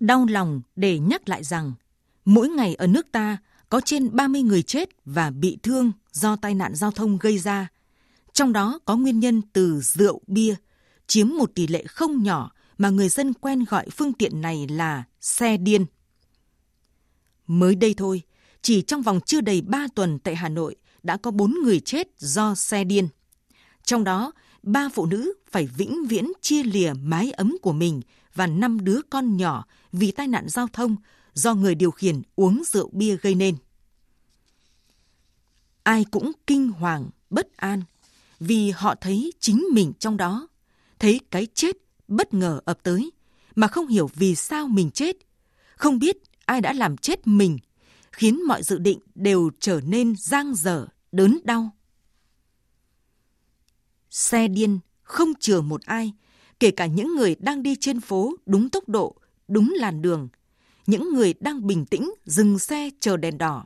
Đau lòng để nhắc lại rằng, mỗi ngày ở nước ta có trên 30 người chết và bị thương do tai nạn giao thông gây ra. Trong đó có nguyên nhân từ rượu bia, chiếm một tỷ lệ không nhỏ mà người dân quen gọi phương tiện này là xe điên. Mới đây thôi, chỉ trong vòng chưa đầy 3 tuần tại Hà Nội đã có 4 người chết do xe điên. Trong đó, ba phụ nữ phải vĩnh viễn chia lìa mái ấm của mình và năm đứa con nhỏ vì tai nạn giao thông do người điều khiển uống rượu bia gây nên. Ai cũng kinh hoàng, bất an vì họ thấy chính mình trong đó, thấy cái chết bất ngờ ập tới mà không hiểu vì sao mình chết, không biết ai đã làm chết mình, khiến mọi dự định đều trở nên giang dở, đớn đau. Xe điên không chừa một ai, kể cả những người đang đi trên phố đúng tốc độ, đúng làn đường, những người đang bình tĩnh dừng xe chờ đèn đỏ,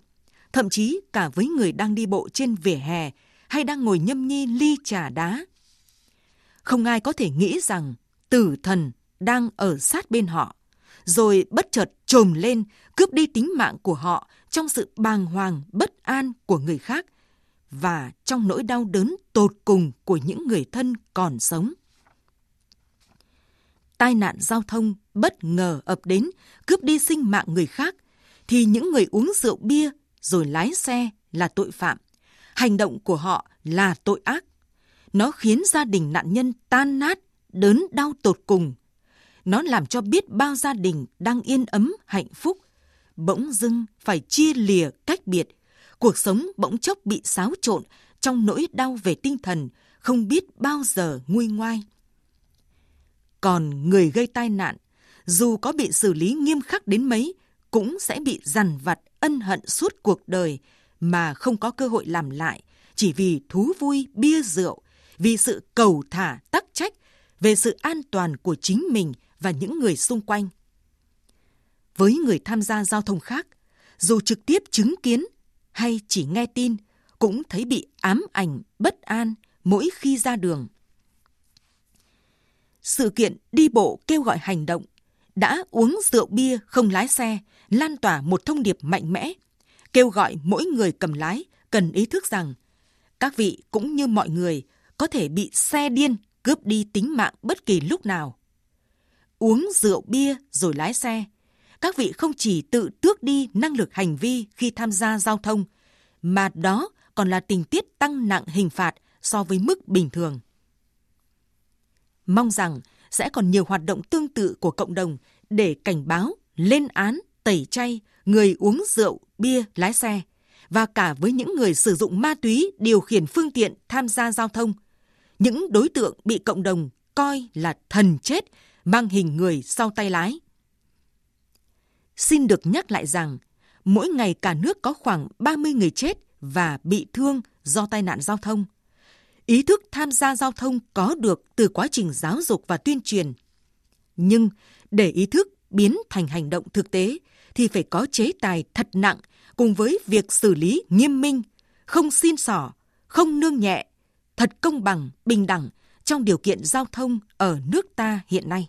thậm chí cả với người đang đi bộ trên vỉa hè hay đang ngồi nhâm nhi ly trà đá. Không ai có thể nghĩ rằng tử thần đang ở sát bên họ, rồi bất chợt trồm lên cướp đi tính mạng của họ trong sự bàng hoàng bất an của người khác và trong nỗi đau đớn tột cùng của những người thân còn sống. Tai nạn giao thông bất ngờ ập đến cướp đi sinh mạng người khác thì những người uống rượu bia rồi lái xe là tội phạm. Hành động của họ là tội ác. Nó khiến gia đình nạn nhân tan nát, đớn đau tột cùng. Nó làm cho biết bao gia đình đang yên ấm, hạnh phúc, bỗng dưng phải chia lìa cách biệt. Cuộc sống bỗng chốc bị xáo trộn trong nỗi đau về tinh thần, không biết bao giờ nguôi ngoai. Còn người gây tai nạn, dù có bị xử lý nghiêm khắc đến mấy, cũng sẽ bị dằn vặt ân hận suốt cuộc đời mà không có cơ hội làm lại chỉ vì thú vui bia rượu, vì sự cầu thả tắc trách về sự an toàn của chính mình và những người xung quanh. Với người tham gia giao thông khác, dù trực tiếp chứng kiến hay chỉ nghe tin, cũng thấy bị ám ảnh, bất an mỗi khi ra đường. Sự kiện đi bộ kêu gọi hành động đã uống rượu bia không lái xe lan tỏa một thông điệp mạnh mẽ, kêu gọi mỗi người cầm lái cần ý thức rằng các vị cũng như mọi người có thể bị xe điên cướp đi tính mạng bất kỳ lúc nào. Uống rượu bia rồi lái xe, các vị không chỉ tự tước đi năng lực hành vi khi tham gia giao thông, mà đó còn là tình tiết tăng nặng hình phạt so với mức bình thường. Mong rằng sẽ còn nhiều hoạt động tương tự của cộng đồng để cảnh báo, lên án, tẩy chay người uống rượu, bia, lái xe và cả với những người sử dụng ma túy điều khiển phương tiện tham gia giao thông. Những đối tượng bị cộng đồng coi là thần chết mang hình người sau tay lái. Xin được nhắc lại rằng, mỗi ngày cả nước có khoảng 30 người chết và bị thương do tai nạn giao thông. Ý thức tham gia giao thông có được từ quá trình giáo dục và tuyên truyền. Nhưng để ý thức biến thành hành động thực tế thì phải có chế tài thật nặng cùng với việc xử lý nghiêm minh, không xin xỏ, không nương nhẹ, thật công bằng, bình đẳng trong điều kiện giao thông ở nước ta hiện nay.